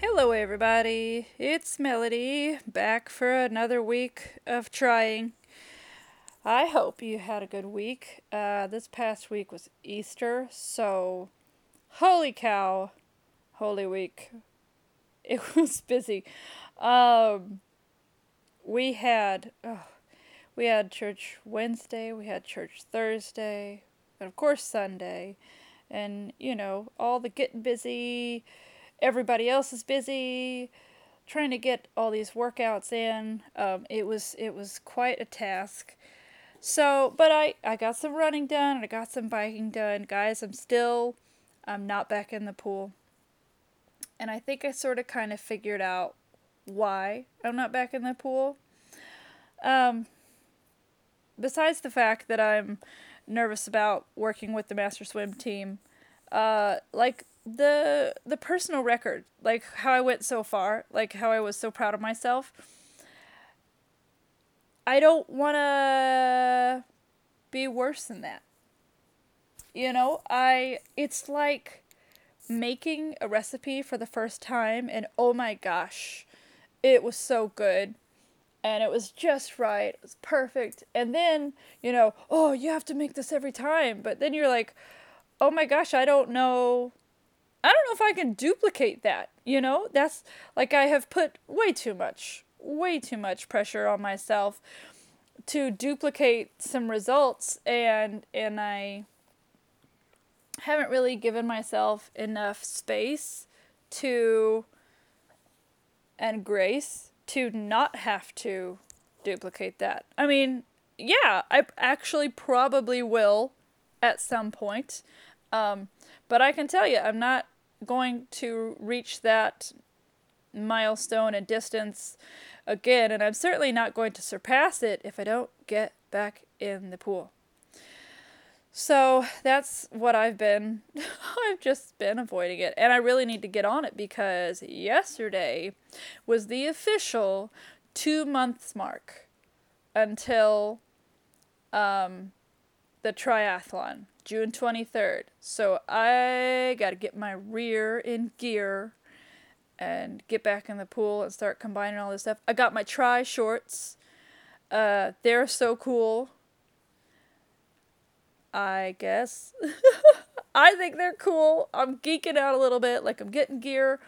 Hello, everybody. It's Melody back for another week of trying. I hope you had a good week. Uh, this past week was Easter, so holy cow, Holy Week. It was busy. Um, we had oh, we had church Wednesday, we had church Thursday, and of course Sunday, and you know all the getting busy everybody else is busy trying to get all these workouts in. Um, it was it was quite a task. So, but I I got some running done and I got some biking done, guys. I'm still I'm not back in the pool, and I think I sort of kind of figured out why I'm not back in the pool. Um, besides the fact that I'm nervous about working with the master swim team, uh, like the the personal record, like how I went so far, like how I was so proud of myself. I don't want to be worse than that. You know, I it's like making a recipe for the first time and oh my gosh, it was so good and it was just right. It was perfect. And then, you know, oh, you have to make this every time. But then you're like, oh my gosh, I don't know I don't know if I can duplicate that, you know? That's like I have put way too much, way too much pressure on myself to duplicate some results and and I haven't really given myself enough space to and grace to not have to duplicate that. I mean, yeah, I actually probably will at some point. Um, but I can tell you, I'm not going to reach that milestone and distance again, and I'm certainly not going to surpass it if I don't get back in the pool. So that's what I've been. I've just been avoiding it. And I really need to get on it because yesterday was the official two months mark until um, the triathlon. June 23rd. So I got to get my rear in gear and get back in the pool and start combining all this stuff. I got my tri shorts. Uh, they're so cool. I guess. I think they're cool. I'm geeking out a little bit, like I'm getting gear.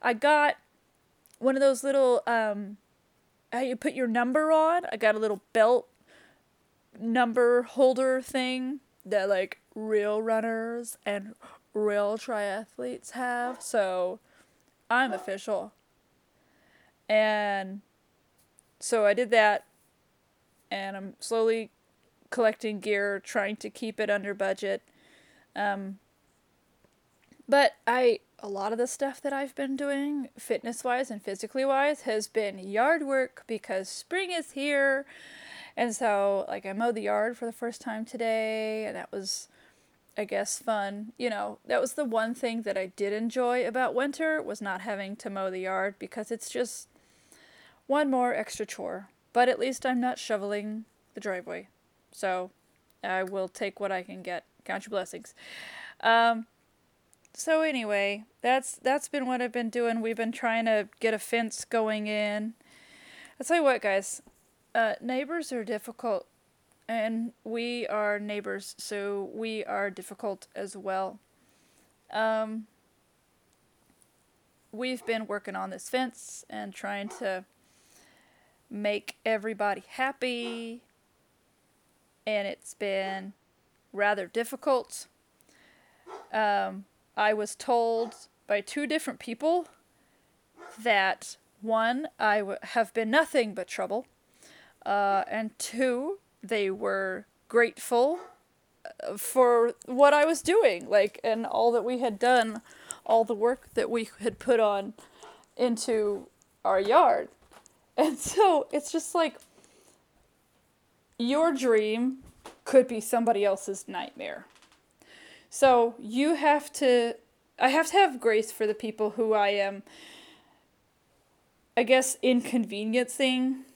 I got one of those little um how you put your number on. I got a little belt number holder thing that like real runners and real triathletes have. So I'm official. And so I did that and I'm slowly collecting gear, trying to keep it under budget. Um, but I a lot of the stuff that I've been doing fitness wise and physically wise has been yard work because spring is here and so, like, I mowed the yard for the first time today, and that was, I guess, fun. You know, that was the one thing that I did enjoy about winter was not having to mow the yard because it's just one more extra chore. But at least I'm not shoveling the driveway. So, I will take what I can get. Count your blessings. Um, so anyway, that's that's been what I've been doing. We've been trying to get a fence going in. I'll tell you what, guys uh, neighbors are difficult, and we are neighbors, so we are difficult as well. Um, we've been working on this fence and trying to make everybody happy, and it's been rather difficult. Um, I was told by two different people that one, I w- have been nothing but trouble, uh, and two, they were grateful uh, for what I was doing, like, and all that we had done, all the work that we had put on into our yard. And so it's just like your dream could be somebody else's nightmare. So you have to, I have to have grace for the people who I am, I guess, inconveniencing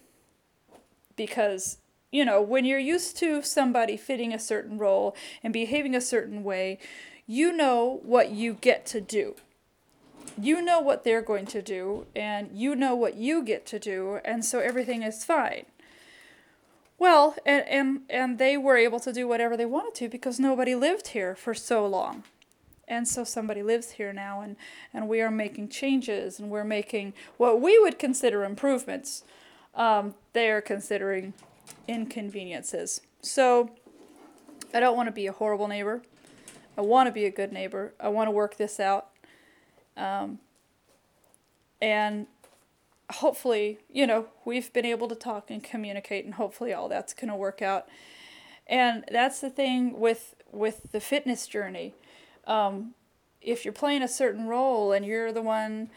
because you know when you're used to somebody fitting a certain role and behaving a certain way you know what you get to do you know what they're going to do, and you know what you get to do, and so everything is fine. Well, and, and, and they were able to do whatever they wanted to because nobody lived here for so long. And so somebody lives here now, and, and we are making changes, and we're making what we would consider improvements. Um, they are considering inconveniences. So I don't want to be a horrible neighbor. I want to be a good neighbor. I want to work this out. Um, and hopefully, you know, we've been able to talk and communicate, and hopefully all that's going to work out. And that's the thing with with the fitness journey. Um, if you're playing a certain role and you're the one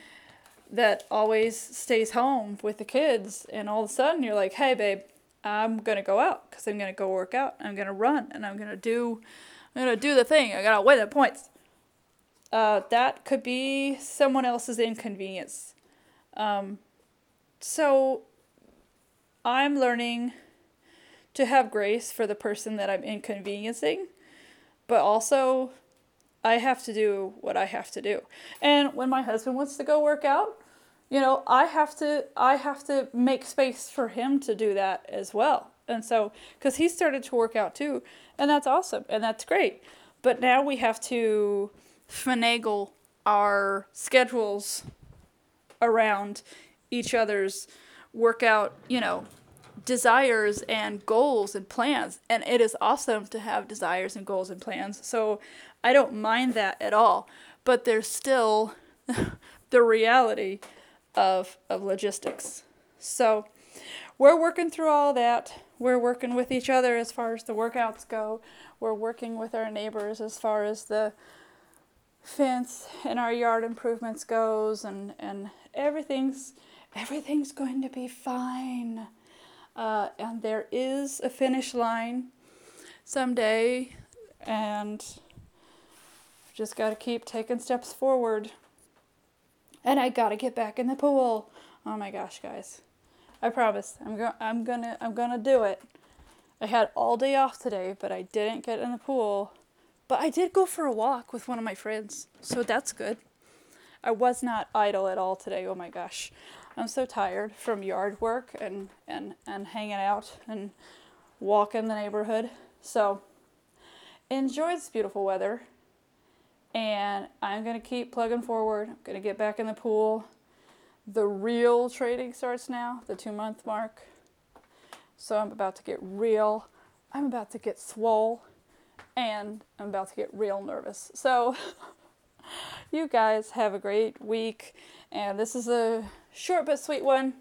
that always stays home with the kids, and all of a sudden you're like, "Hey, babe, I'm gonna go out because I'm gonna go work out. I'm gonna run, and I'm gonna do, I'm gonna do the thing. I gotta win the points." Uh, that could be someone else's inconvenience. Um, so I'm learning to have grace for the person that I'm inconveniencing, but also I have to do what I have to do. And when my husband wants to go work out, you know, I have to I have to make space for him to do that as well. And so cuz he started to work out too, and that's awesome and that's great. But now we have to finagle our schedules around each other's workout, you know, desires and goals and plans. And it is awesome to have desires and goals and plans. So I don't mind that at all. But there's still the reality of, of logistics. So we're working through all that. We're working with each other as far as the workouts go. We're working with our neighbors as far as the fence and our yard improvements goes and, and everything's everything's going to be fine. Uh, and there is a finish line someday, and just got to keep taking steps forward. And I got to get back in the pool. Oh my gosh, guys. I promise. I'm go- I'm going to I'm going to do it. I had all day off today, but I didn't get in the pool. But I did go for a walk with one of my friends. So that's good. I was not idle at all today. Oh my gosh. I'm so tired from yard work and, and, and hanging out and walking the neighborhood. So enjoy this beautiful weather. And I'm going to keep plugging forward. I'm going to get back in the pool. The real trading starts now, the two month mark. So I'm about to get real. I'm about to get swole. And I'm about to get real nervous. So you guys have a great week. And this is a short but sweet one.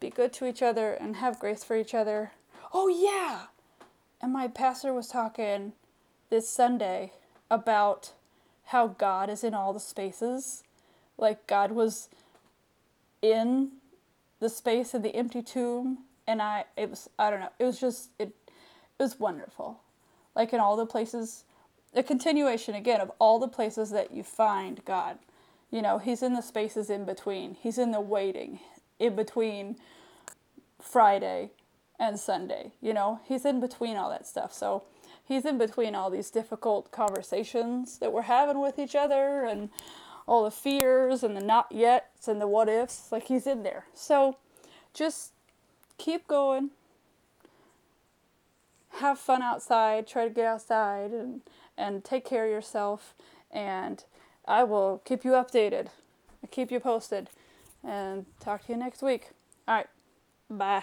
Be good to each other and have grace for each other. Oh, yeah! And my pastor was talking this Sunday about how God is in all the spaces. Like, God was in the space of the empty tomb. And I, it was, I don't know, it was just, it, it was wonderful. Like, in all the places, a continuation again of all the places that you find God. You know, he's in the spaces in between. He's in the waiting in between Friday and Sunday. You know, he's in between all that stuff. So he's in between all these difficult conversations that we're having with each other and all the fears and the not yets and the what ifs. Like he's in there. So just keep going. Have fun outside. Try to get outside and, and take care of yourself. And I will keep you updated, keep you posted, and talk to you next week. All right, bye.